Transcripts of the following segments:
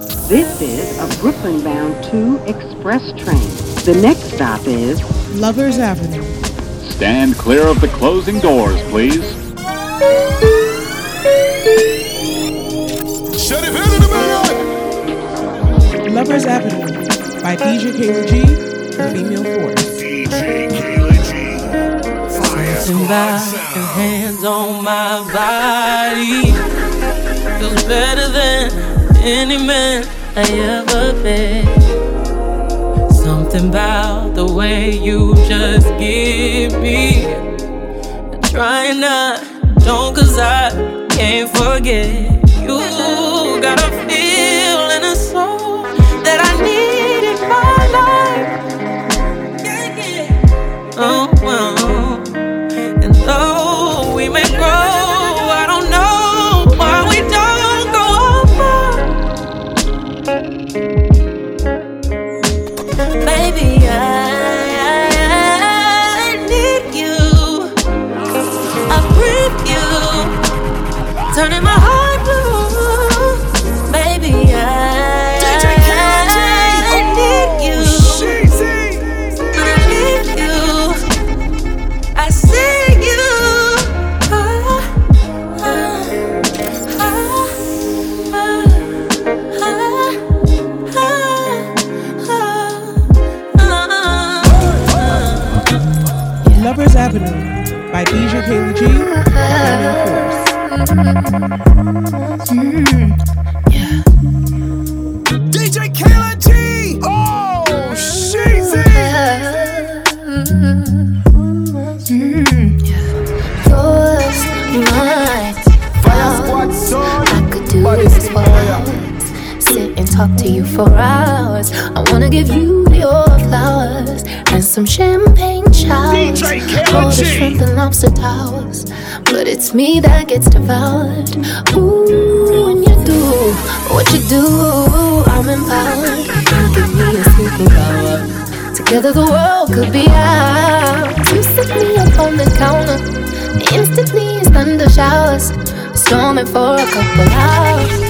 This is a Brooklyn bound 2 express train. The next stop is Lovers Avenue. Stand clear of the closing doors, please. Shut it down in the middle! Lovers Avenue by DJ Kayla G Female Force. DJ Kayla G. Fire Something your hands on my body feels better than any man I ever met. Something about the way you just give me. Trying not, don't, cause I can't forget. You got a feeling Lovers Avenue by DJ Kayla G and Female DJ Kayla G! Oh, sheezy! Yours, mine. Fire Squad song. I could do Body this City for hours. Sit and talk to you for hours. I wanna give you your flowers and some champagne showers. All the shrimp and lobster towers. But it's me that gets devoured. Ooh, when you do what you do, I'm empowered. Give me a superpower. Together the world could be ours. You set me up on the counter. Instantly it's thunder showers. Storming for a couple hours.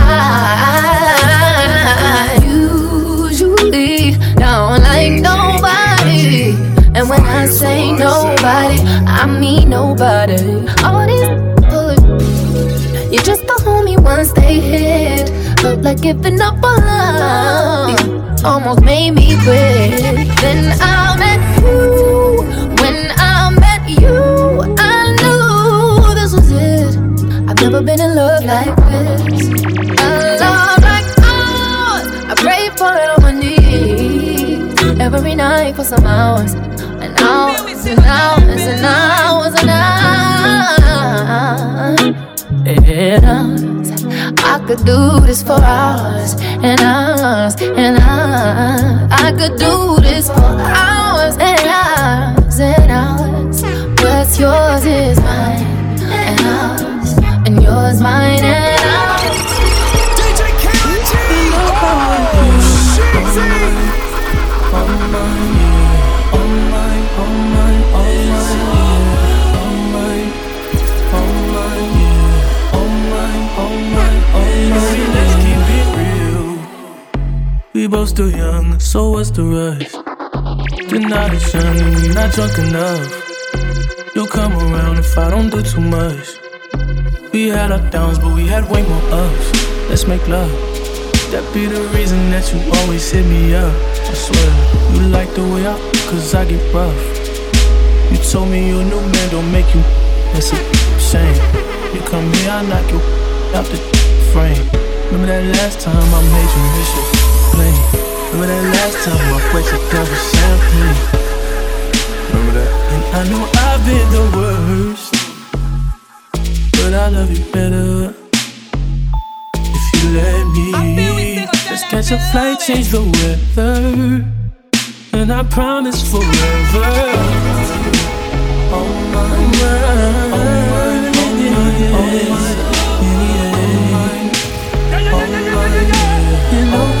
When I say nobody, I mean nobody. All these bullets, you're just a homie once they hit. Felt like giving up on love. Almost made me quit. Could do this for hours and hours and hours. I could do this for hours and hours and hours. What's yours is mine and ours, and yours mine and ours. DJ Kayla G! Oh, sheezy! Both still young, so what's the rush? The night is young and we not drunk enough. You'll come around if I don't do too much. We had our downs, but we had way more ups. Let's make love. That be the reason that you always hit me up. I swear, you like the way I, cause I get rough. You told me you a new man don't make you. That's a shame. You come here, I knock you out the frame. Remember that last time I made you miss your plenty. Remember that last time I wasted down with champagne? Remember that? And I know I've been the worst, but I love you better if you let me. Let's catch a flight, change the weather, and I promise forever. Oh my word, oh my, oh my, oh my. You know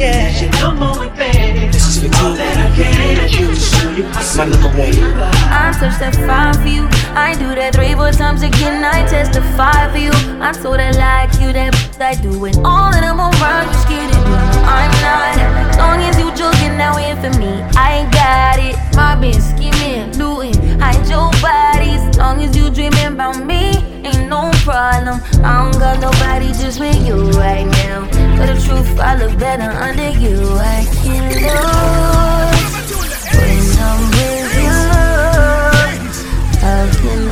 Superstar, yeah. You're number one fan. This is all that I can do. Show you my number one. I touch that five for you. I do that three, four times again. I testify for you. I'm so that like you, that I do it all, and I'm around you, scared to do. I'm not. As long as you joking now in for me, I ain't got it. My been scheming, doing, hide your body. As long as you dreaming about me, ain't no problem. I don't got nobody just with you right now. But the truth, I look better under you. I can't lose when I'm with you. How can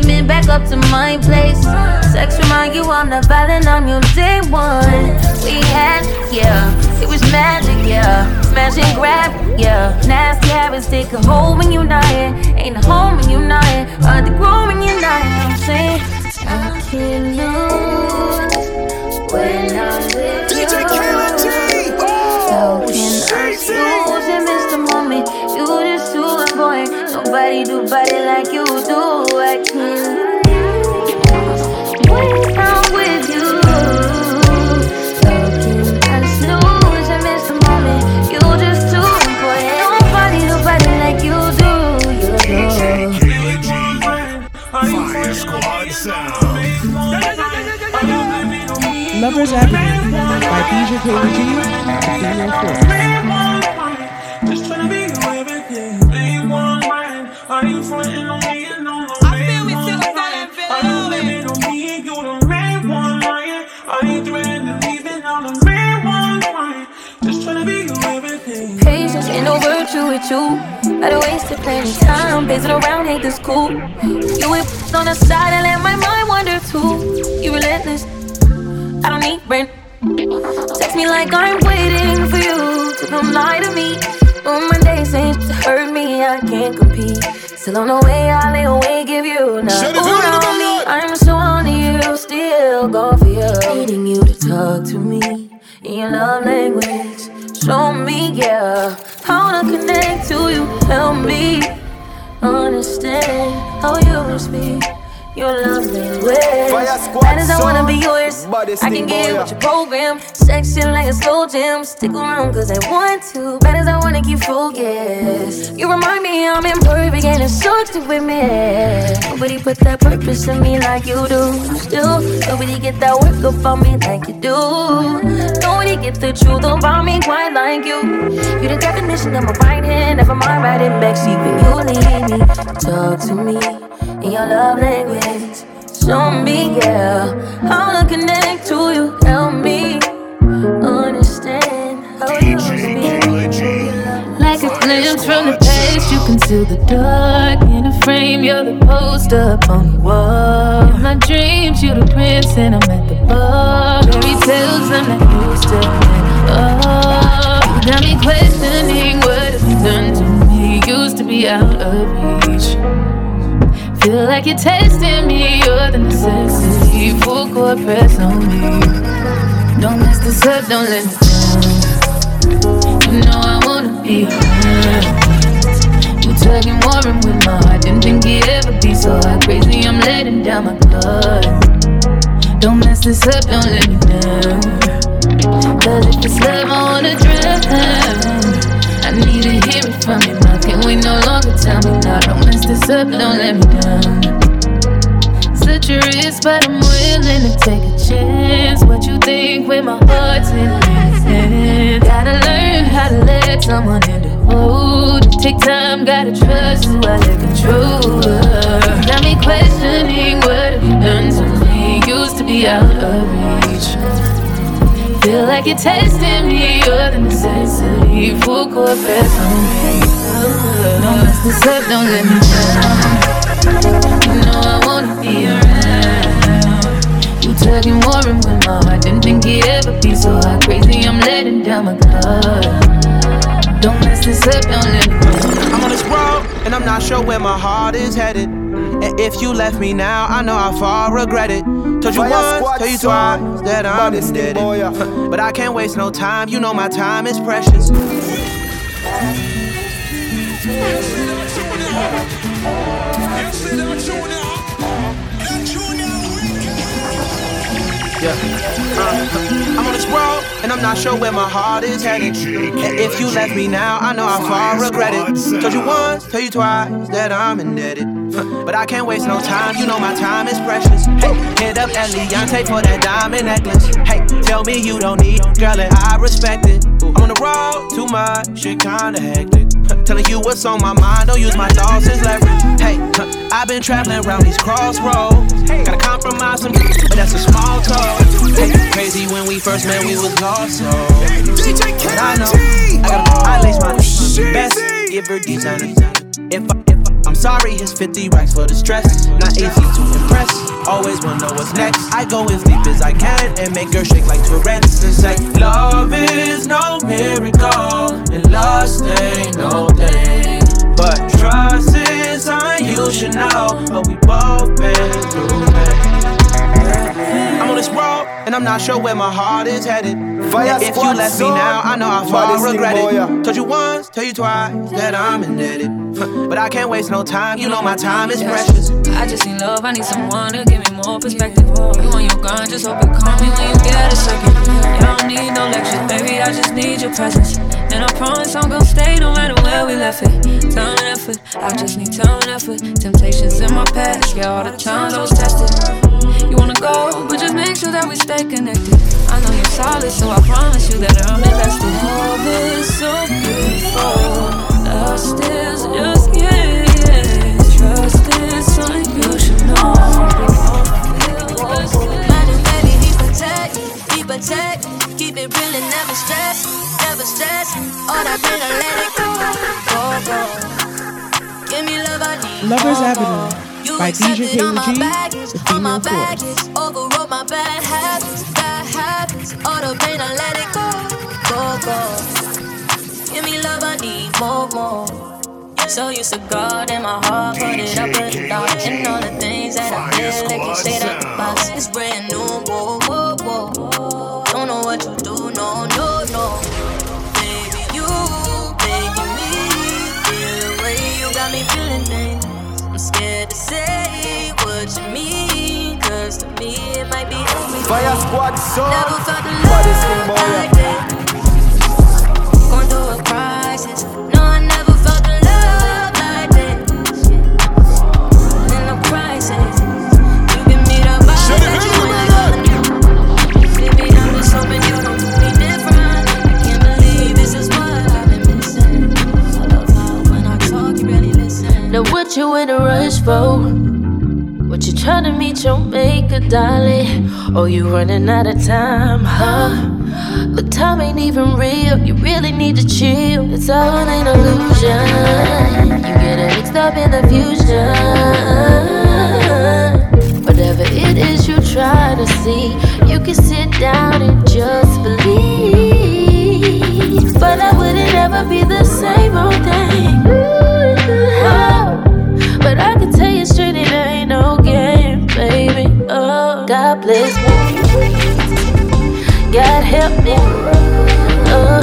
argument back up to my place. Sex remind you I'm not violent, I'm your day one. We had, yeah, it was magic, yeah. Smash and grab, yeah. Nasty habits take a hold when you're not here. Ain't a home when you're not here. Hard to grow when you're not here. I'm saying, I can't lose when I'm with you. DJ Kayla G. How Oh, can I lose and miss the moment? You just too important. Nobody do body like you do. Just tryna be your everything. Patience ain't no virtue with you. Better waste of plenty time, pacing around, hate this cool. You whip on the side and let my mind wander too. You relentless. I don't need rent. Text me like I'm waiting for you to come lie to me. On my days ain't to hurt me, I can't compete. Still on the way, I lay away, give you now. Shut it down, Around everybody. me, I'm so on you, still go for you. Needing you to talk to me in your love language. Show me, yeah, how to connect to you. Help me understand how you speak. Your love. Fire squad Bad as I wanna be yours. I can get with your program. Section like a slow jam. Stick around cause I want to. Bad as I wanna keep focused. You remind me I'm imperfect and it's so to with me. Nobody put that purpose in me like you do. Still, nobody get that work up on me like you do. Nobody get the truth about me quite like you. You the definition of my right hand, never mind riding backseat when you leave me. Talk to me in your love language. Show me, yeah, how to connect to you. Help me understand how you speak. Like a glimpse from the past, you can conceal the dark in a frame. You're the poster up on the wall. In my dreams, you're the prince, and I'm at the bar. Fairy tales, I'm not used to. Oh, you got me questioning what have you done to me. Used to be out of reach. Feel like you're testing me, you're the necessity. Full court press on me. Don't mess this up, don't let me down. You know I wanna be around. You're tugging, warring with my heart. Didn't think it'd ever be so hot. Crazy, I'm letting down my guard. Don't mess this up, don't let me down. Cause if it's love, I wanna drown. I need to hear it from mouth. Can we no longer tell me now? Don't mess this up, don't let me down. Such a risk, but I'm willing to take a chance. What you think when my heart's in his hands? Gotta learn how to let someone in the hold. Take time, gotta trust who I let control. Got me questioning what have you done to me? Used to be out of reach. Feel like you're testing me, you're the necessity. Full court press on me. Don't mess this up, don't let me down. You know I wanna be around. You tugging, warring with my heart. Didn't think it ever be so hot. Crazy, I'm letting down my guard. Don't mess this up, don't let me down. I'm on this road, and I'm not sure where my heart is headed. And if you left me now, I know how far regret it. Told you once, told you twice that I'm indebted. But I can't waste no time, you know my time is precious. Yeah. Uh, I'm on this road, and I'm not sure where my heart is headed. And if you left me now, I know how far regret it. Told you once, told you twice that I'm indebted. But I can't waste no time, you know my time is precious. Hey, hit up Eliantte for that diamond necklace. Hey, tell me you don't need, girl, and I respect it. I'm on the road, too much, shit kinda hectic. Telling you what's on my mind, don't use my thoughts as leverage. Hey, I've been traveling around these crossroads. Gotta compromise some, but that's a small talk. Hey, crazy when we first met, we was lost, so. But I know, I gotta, I lace my best, give her designer. If I, if I, I'm sorry, it's 50 racks for the stress. Not easy to impress, always wanna know what's next. I go as deep as I can and make her shake like Tourette's say, Love is no miracle, and lust ain't no thing. But trust is something you should know, but we both been through it. I'm on this road, and I'm not sure where my heart is headed. Fire if you left me now, I know how far Baddest regret it. Told you once, tell you twice that I'm indebted. But I can't waste no time, you know my time is precious. I just need love, I need someone to give me more perspective. You on your grind, just hope you call me when you get a second. You don't need no lectures, baby, I just need your presence. And I promise I'm gonna stay no matter where we left it. Time and effort, I just need time and effort. Temptations in my past, yeah, all the times I was tested. You wanna go, but just make sure that we stay connected. I know you're solid, so I promise you that I'm invested. By DJ accepted all my Kayla G, baggage, the all my female force. baggage. Overrode my bad habits, bad habits. All the pain, I let it go, go, go. Give me love, I need more, more. So used to God in my heart, put it up, put it down. And all the things that I did, like you straight out the box. It's brand new, might be everything. Fire squad song. Never felt the Baddest thing, boy, yeah. like that. Going through a crisis. No, I never felt the love like this. In a crisis, you give me the vibe Shut that you down, ain't gonna do. Baby, I'm just hoping you don't do me different. I can't believe this is what I've been missing. I love how when I talk, you really listen. Now what you in a rush for? What you trying to meet your darling? Oh, you running out of time, huh? Look, time ain't even real. You really need to chill. It's all an illusion. You get it mixed up in the fusion. Whatever it is you try to see, you can sit down God help me. Oh,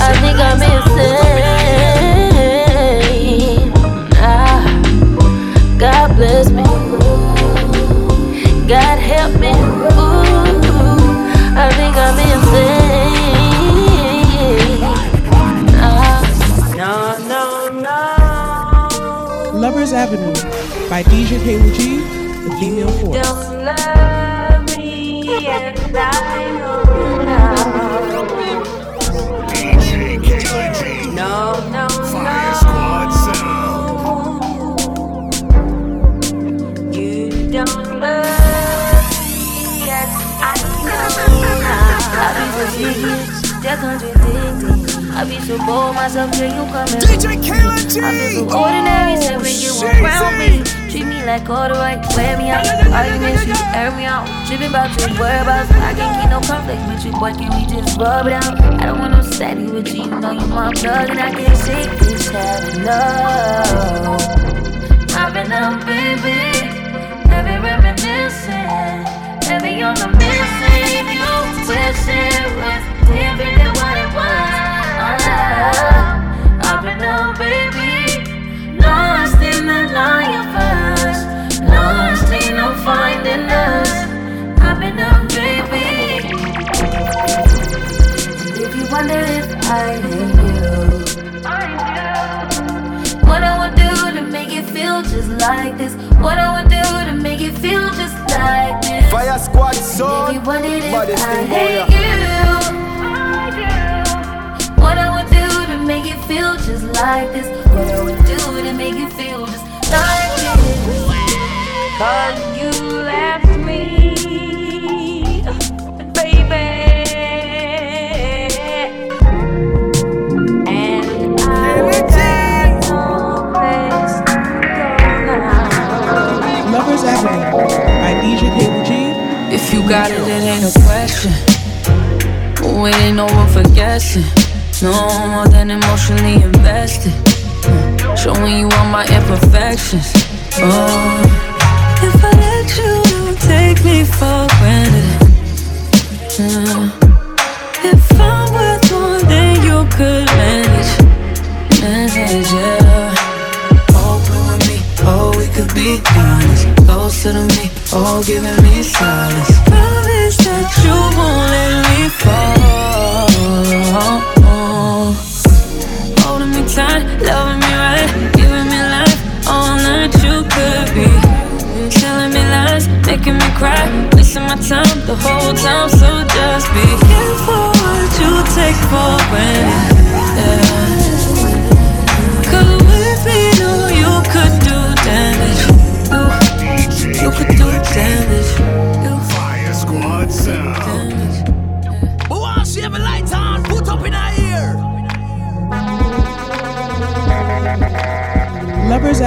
I think I'm insane. Ah, God bless me. God help me. Ooh, I think I'm insane. Ah, no, no, no. Lovers Avenue by DJ Kayla G, the female force. To bore myself till you come in. DJ Kayla G. I feel so ordinary, oh, when you around me. Treat me like corduroy, wear me out. Arguments, you air me out. Tripping about your whereabouts. I can't keep no conflict with you, boy. Can we just rub it out? I don't want no steady with you. You know you my plug, and I can't shake this habit. No. I've been up, baby. Heavy reminiscing. Heavy on the like this. What I would do to make it feel just like this. Fire squad son. If you wondered if I hate you, what I would do to make it feel just like this. What I would do to make it feel just like this. Cause you DJ Kayla G. If you got it, it ain't a question. Oh, it ain't no room for guessing. No more than emotionally invested. Showing you all my imperfections. Oh, if I let you, don't take me for granted. Uh, if I'm worth more than you could manage, manage, yeah. Open with me, oh, we could be honest. Close to me, oh, giving me silence. Promise that you won't let me fall.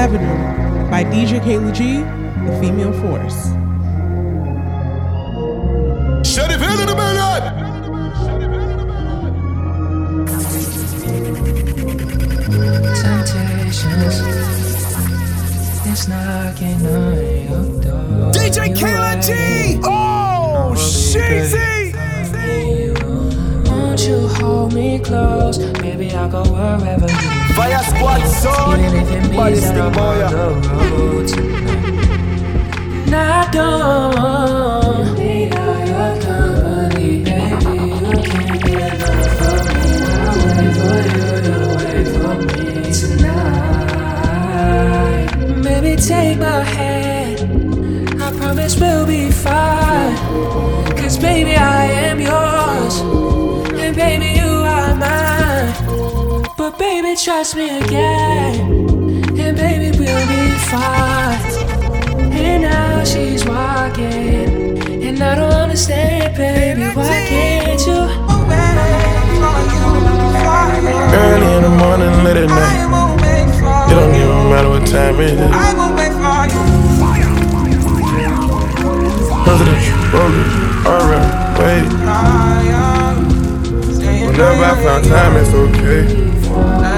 Avenue by DJ Kayla G, the female force. Shut it in the minute. Temptations. It's knocking on your door. DJ Kayla G. Oh, sheezy. Won't you hold me close? Baby, I'll go wherever you Fire squad son. Even if it Body means stick I'm boy. on the road tonight. And I don't need all your company, baby. You can get enough of me. I'll wait for you to wait for me tonight. Maybe take my hand. I promise we'll be fine. Cause baby, I am yours. And baby, you trust me again. And baby, we'll be fine. And now she's walking. And I don't understand, baby, why can't you? Early in the morning, late at night. It don't even matter what time it is. Presidential, rolling, alright, wait. Whenever I found time, it's okay.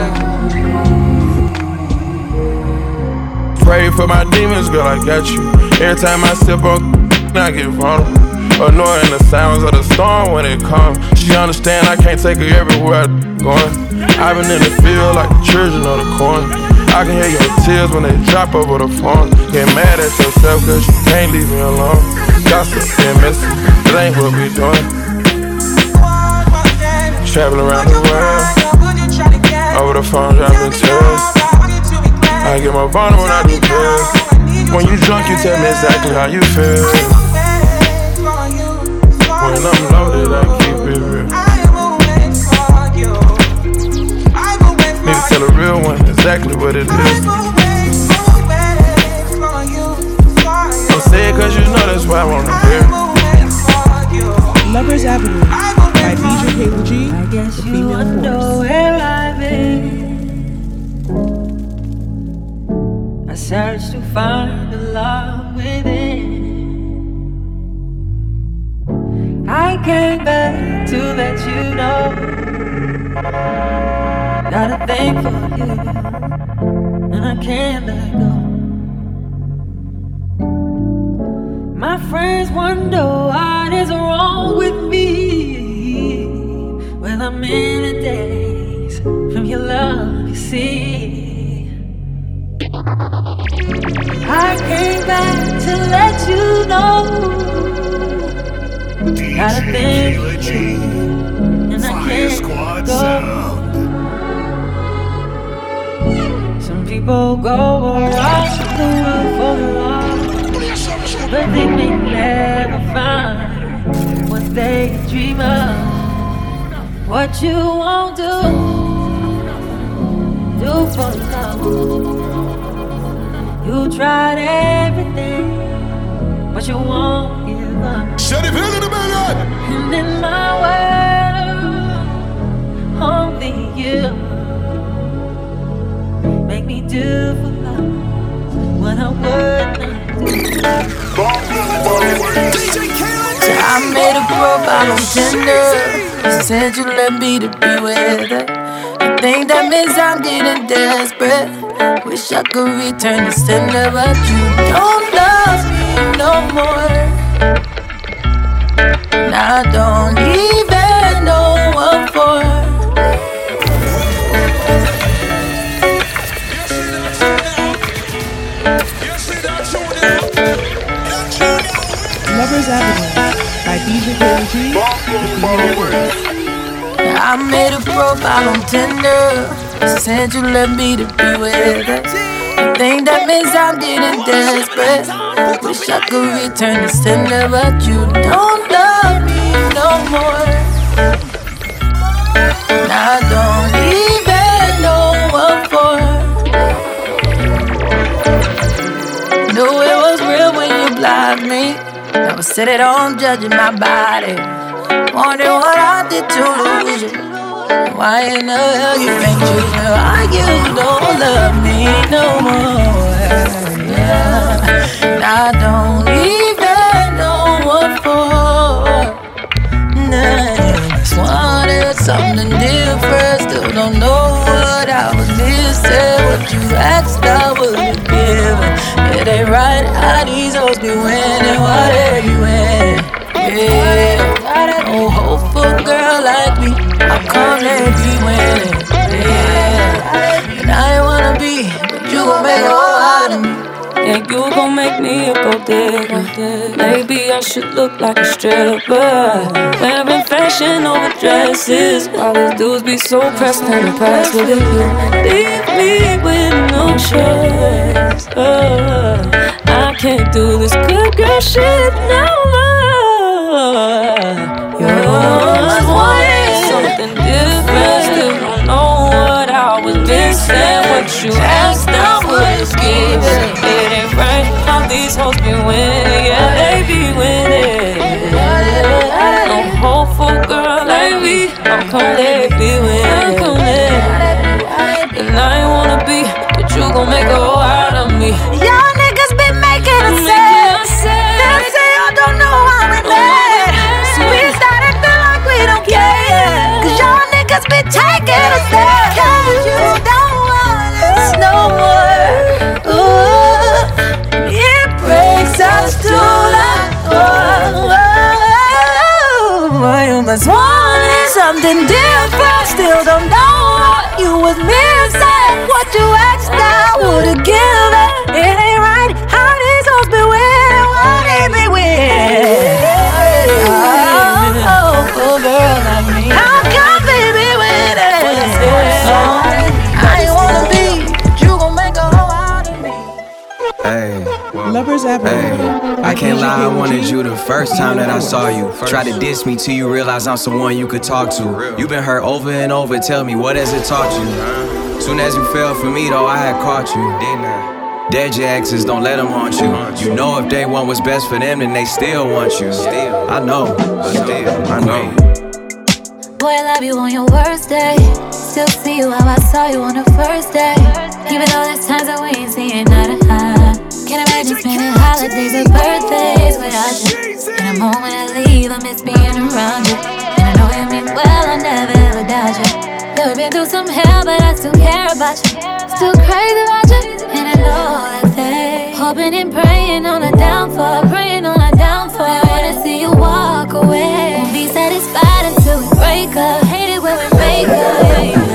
Pray for my demons, girl, I got you. Every time I sip on, I get vulnerable. Annoying the sounds of the storm when it comes. She understand I can't take her everywhere I'm going. I've been in the field like the children of the corn. I can hear your tears when they drop over the phone. Get mad at yourself cause you can't leave me alone. Gossip and messy, it ain't what we doing. Traveling around the world, over the phone dropping tears. I get more vulnerable when I do pills. When you drunk, you tell me exactly how you feel. When I'm loaded, I keep it real. Need to tell a real one exactly what it is. Don't say it cause you know that's why I wanna hear. Lovers Avenue by DJ Kayla G, I guess the female wonder searched to find the love within. I came back to let you know got a thing for you, and I can't let go. My friends wonder what is wrong with me Well, I'm in a daze from your love. You see, I came back to let you know got a thing for you, and I can't let go. Some people go around the world for the but they may never find what they dream of. What you won't do, do for love. You tried everything, but you won't give up. Shut it, feel it, And in my world, only you make me do for love what I would not do. I made a profile on Tinder. You said you let me to be with her. I think that means I'm getting desperate. Wish I could return the sender, but you don't love me no more. And I don't even know what for. Lovers Avenue by DJ Kayla G, the female force. I made a profile on Tinder. You said you let me to be with her. I think that means I'm getting desperate. Wish I could return the sender, but you don't love me no more. And I don't even know what for. Knew it was real when you blocked me. I sit at home judging my body. Wondering what I did to lose you. Why in the hell you think you know why you don't love me no more? Yeah. I don't even know what for. Nah, just wanted something different. Still don't know what I was missing. What you asked, I would have given. It ain't right how these hoes be winning. What are you in? Yeah. No oh, hopeful girl come they be winning? Yeah. And I ain't wanna be, but you gon' make a whole out of me. Yeah, you gon' make me a gold digger. Maybe I should look like a stripper. Wearing fashion over dresses. All these dudes be so pressed and impressed with you. Leave me with no choice. Uh, I can't do this good girl shit no more. You're always wanted something different. Still don't know what I was missing. What you asked, I was given. It ain't right how these hoes be winning. Yeah, they be winning. No hopeful girl like come they be winning? Come they? And I ain't wanna be, but you gon' make a whole out of me. Must wanted something different. Still don't know what you was missing. What you asked, I would've given. ever. Hey, I can't lie, I wanted you the first time that I saw you. Try to diss me till you realize I'm someone you could talk to. You've been hurt over and over, tell me what has it taught you? Soon as you fell for me though, I had caught you. Dead your exes, don't let them haunt you. You know if they want what's best for them, then they still want you. Still, I know. Still, I know. Boy, I love you on your worst day. Still see you how I saw you on the first day. Even all there's times that we ain't seeing eye to eye. Can't imagine spending holidays and birthdays without you. And a moment I leave, I miss being around you. And I know you mean well, I never ever doubt you. Though we've been through some hell, but I still care about you. Still crazy about you, and I know that thing. Hoping and praying on a downfall, praying on a downfall. I wanna see you walk away. Won't be satisfied until we break up. Hate it when we make up.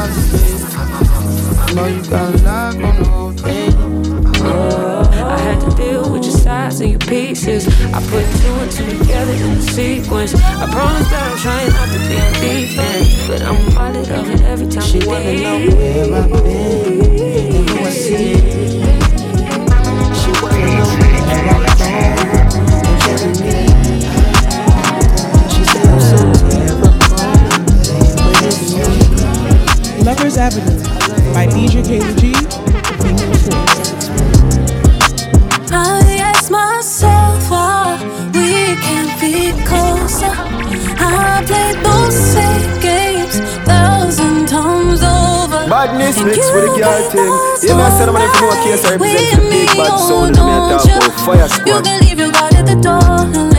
I know you got a life on the whole thing. Oh, I had to deal with your sides and your pieces. I put two and two together in a sequence. I promise that I'm trying not to be a defense, but I'm reminded of it every time she wanna know where I've been and who I see. She wanna know where I've been and where I've. Lovers Avenue by DJ KG. I ask myself why we can't be closer. I played those same games thousand times over. Badness mix with the girl team. You know, said I'm gonna do a case. I represent the big bad soul. I'm gonna talk fire squad. You can leave your guard at the door.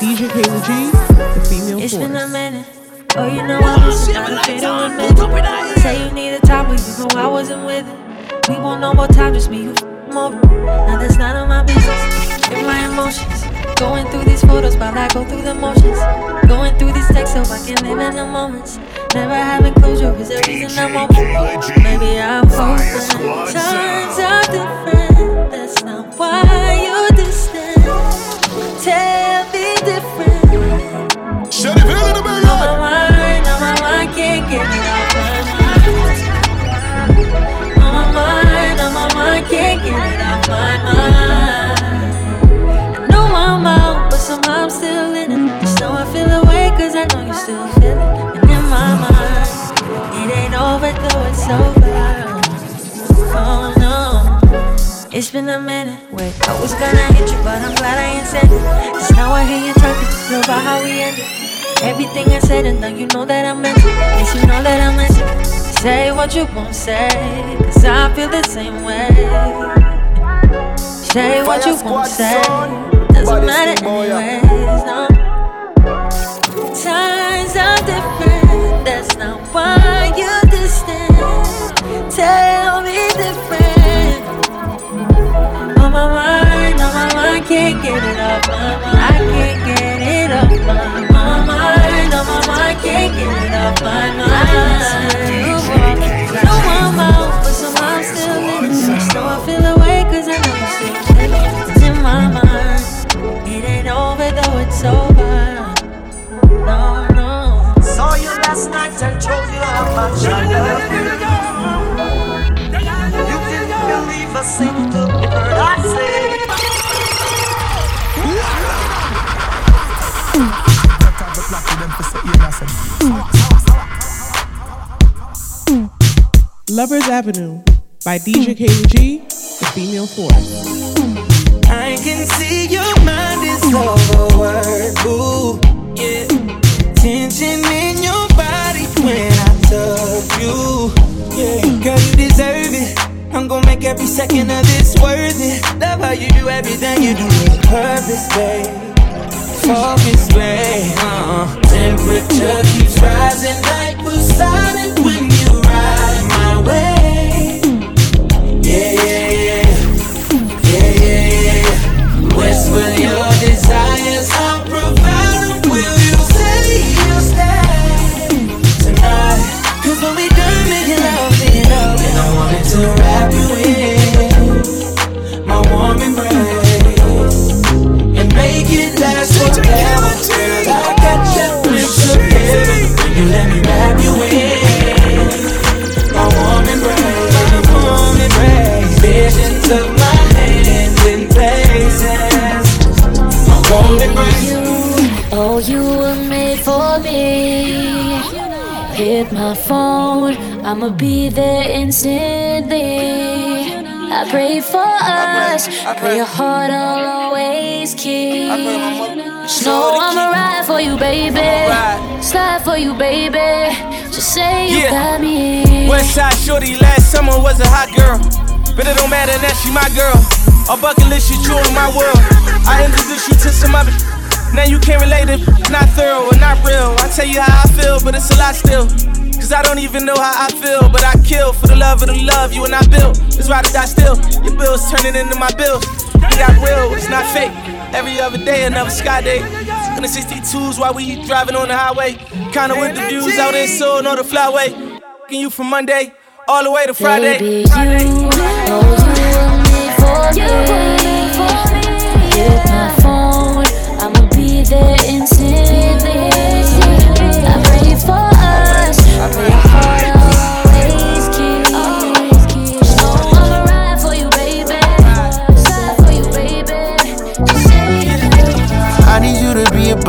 DJ Kayla the female It's force. been a minute. Oh, you know I'm not trying to fit. Say you need a time, but you know I wasn't with it. We want no more time, just me, you more. Now that's none of my business. In my emotions. Going through these photos while I go through the motions. Going through these texts so I can live in the moments. Avenue by DJ KG, The Female Force. I can see your mind is overworked, boo. Yeah. Tension in your body when I touch you. Yeah. Girl, you deserve it. I'm gonna make every second of this worth it. Love how you do everything you do with purpose, babe focus, babe. Uh-uh. Temperature keeps rising like Poseidon. With your desires, I'll you say you'll stay when we love, and I wanted to wrap you in us, pray your heart I'll always keep. Know I'ma ride for you, baby. Slide for you, baby. Just say you Yeah. got me. Westside Shorty last summer was a hot girl. But it don't matter that she my girl. A bucket list, she jewel in my world. I introduced you to some other. Now you can't relate it, not thorough or not real. I tell you how I feel, but it's a lot still. Cause I don't even know how I feel, but I kill for the love of the love you and I built. It's ride or die still. Your bills turning into my bills. We got real, it's not fake. Every other day, another sky day. In the 62s while we driving on the highway. Kinda with the views out in Seoul, or the flyway. Fucking you from Monday all the way to Friday. Baby, you, oh, you made for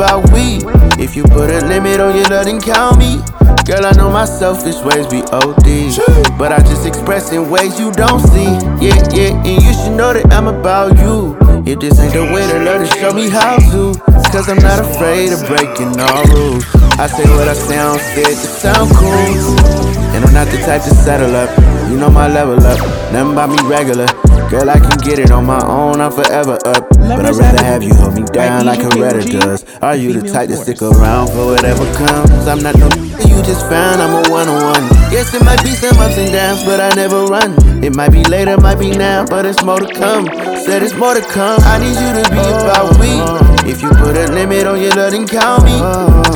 about we. If you put a limit on your love, then count me. Girl, I know my selfish ways be OD. But I just express in ways you don't see. Yeah, yeah, and you should know that I'm about you. If this ain't the way to love, then show me how to. Cause I'm not afraid of breaking all rules. I say what I say, I'm said to sound cool. And I'm not the type to settle up. You know my level up, nothing about me regular. Girl, I can get it on my own, I'm forever up. But I'd rather have you hold me down like a Reddit does. Are you the type to stick around for whatever comes? I'm not no you just found, I'm a one on one. Yes, it might be some ups and downs, but I never run. It might be later, might be now, but it's more to come. Said it's more to come. I need you to be about me. If you put a limit on your love, then count me.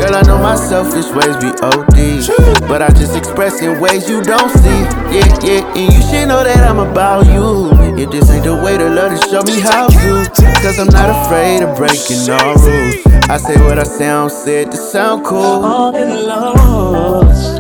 Girl, I know my selfish ways be OD. But I just express in ways you don't see. Yeah, yeah, and you should know that I'm about you. If this ain't the way to love, then show me how to. Cause I'm not afraid of breaking all rules. I say what I sound, said to sound cool. All in lost.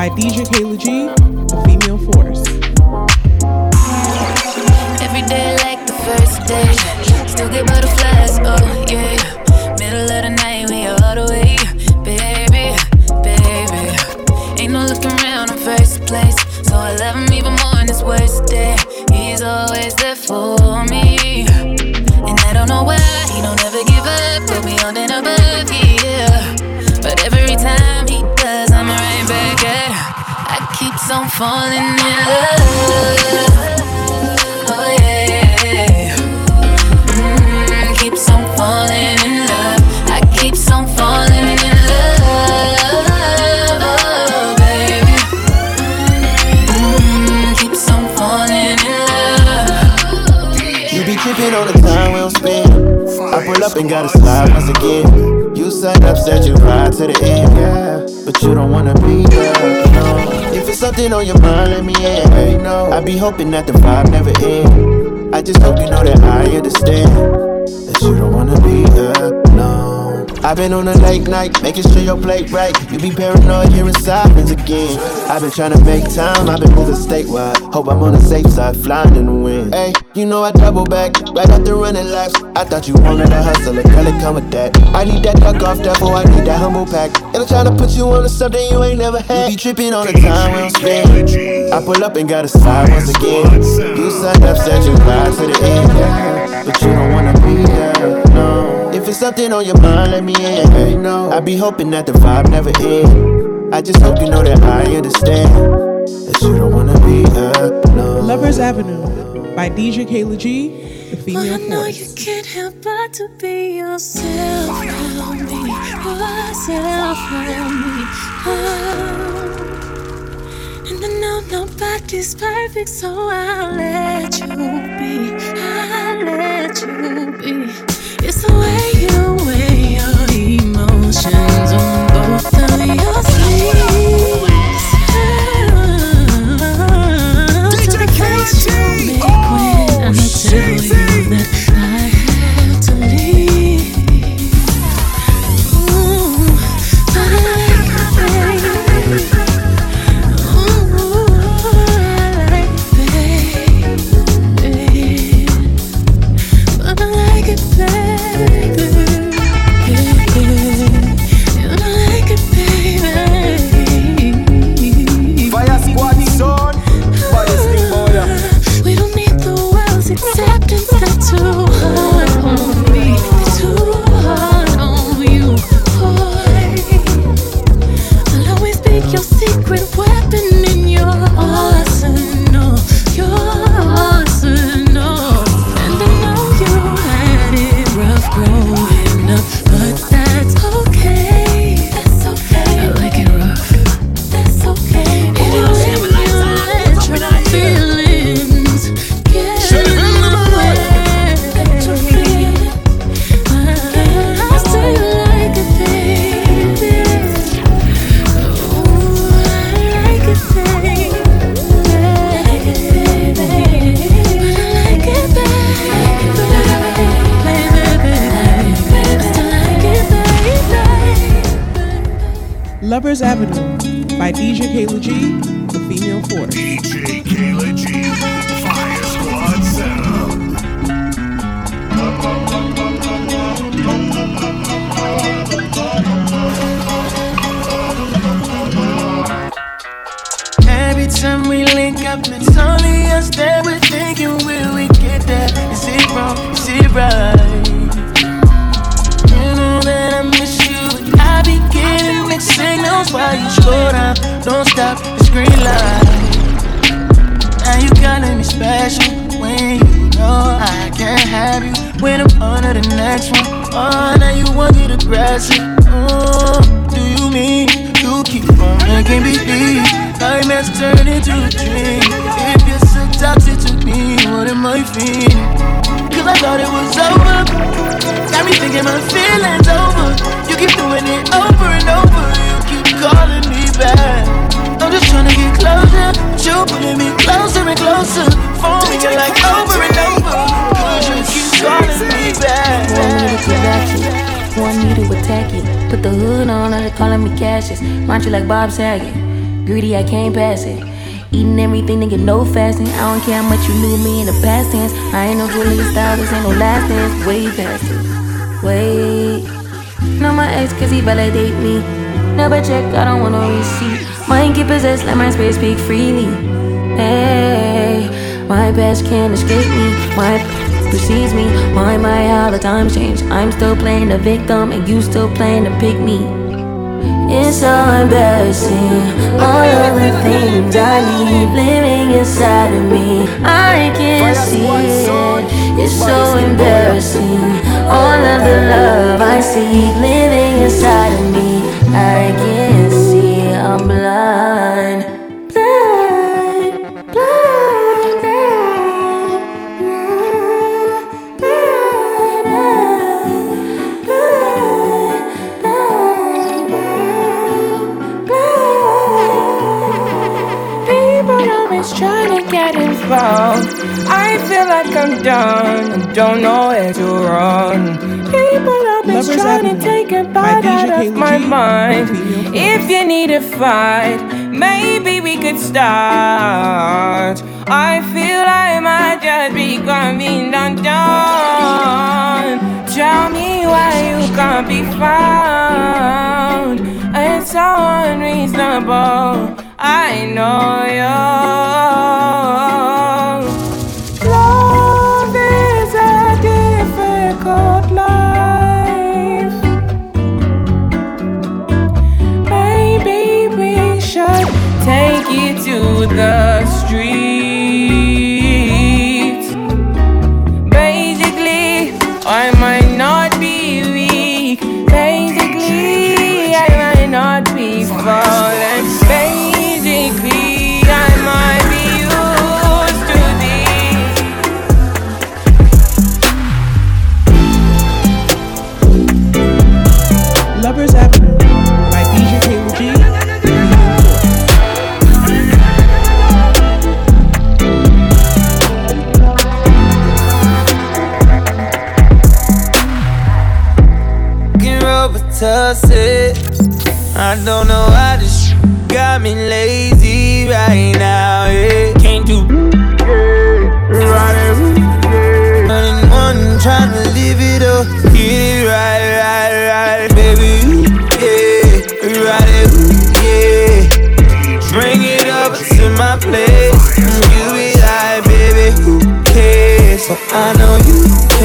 By DJ Kayla G, a female something on your mind, let me in. I be hoping that the vibe never end. I just hope you know that I understand that you don't wanna be no. I've been on a late night, making sure your plate right. You be paranoid hearing sirens again. I've been trying to make time, I've been moving statewide. Hope I'm on the safe side, flying in the wind. Hey, you know I double back, right after running laps. I thought you wanted a hustler, girl, it come with that. I need that duck off, devil, I need that humble pack. And I'm trying to put you on to something you ain't never had. You be tripping on the time we don't spend. I pull up and got a slide once again. You signed up, said you ride to the end. But you don't wanna be there, no. If it's something on your mind, let me in. Hey, no. I be hoping that the vibe never ends. I just hope you know that I understand that you don't wanna be there. No. Lovers Avenue by DJ Kayla G, the female well, I know force. you can't help but to be yourself around me, yourself around me. Oh. And I know nobody's perfect, so I'll let you be. I'll let you be. Emotions on both of your sleeves. Put the hood on, and they calling me Cassius. Mind you like Bob Saget. Greedy, I can't pass it. Eating everything, nigga, no fasting. I don't care how much you knew me in the past tense. I ain't no Julia style, this ain't no last dance. Way past it. Wait. Not my ex, cause he validate me. Never check, I don't want no receipt. Mind get possessed, let my space speak freely. Hey, my past can't escape me. My precedes me. Why am I how the times change? I'm still playing the victim, and you still playing to pick me. It's so embarrassing. All of the things I need living inside of me. I can't see it. It's so embarrassing. All of the love I see living inside of me. I can't see. I'm. Blind, about. I feel like I'm done and don't know where to run. People have been Lovers trying to take it bite out of my mind. If you need a fight, maybe we could start. I feel I might just be coming undone. Tell me why you can't be found. It's so unreasonable. I know you I don't know why this got me lazy right now. Yeah. Can't do right. Running one, trying to live it up. Get it right, right, right, baby. Yeah, right, yeah. Bring it up to my place. You be like, baby, who cares? So I know you.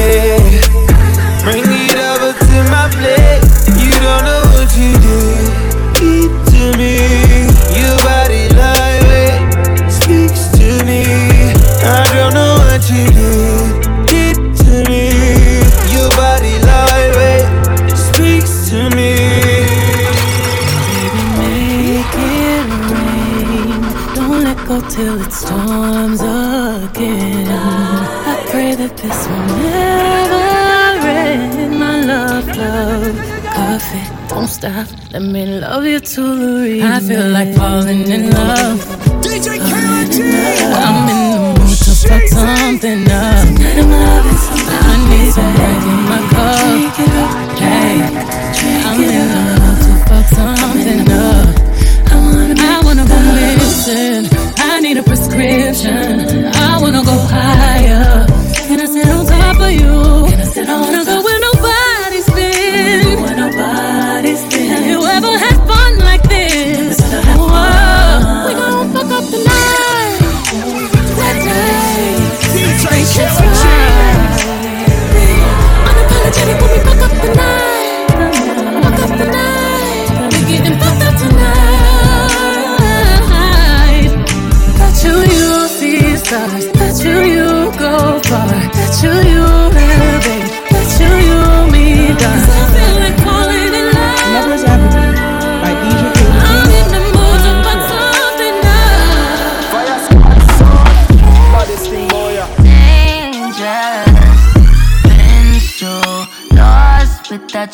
Let me love you to the reason. I feel like falling in love.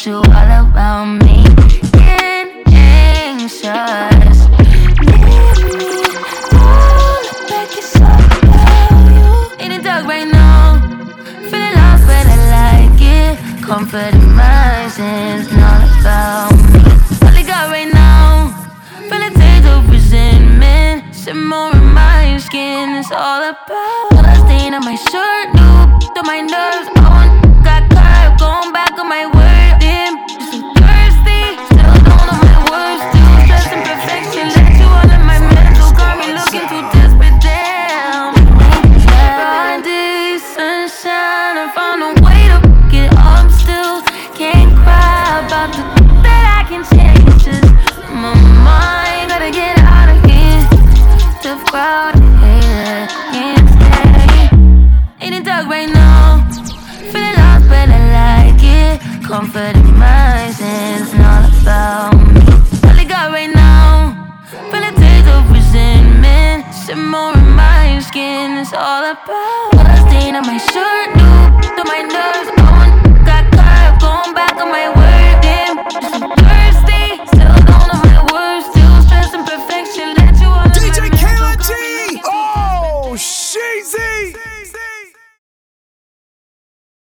you.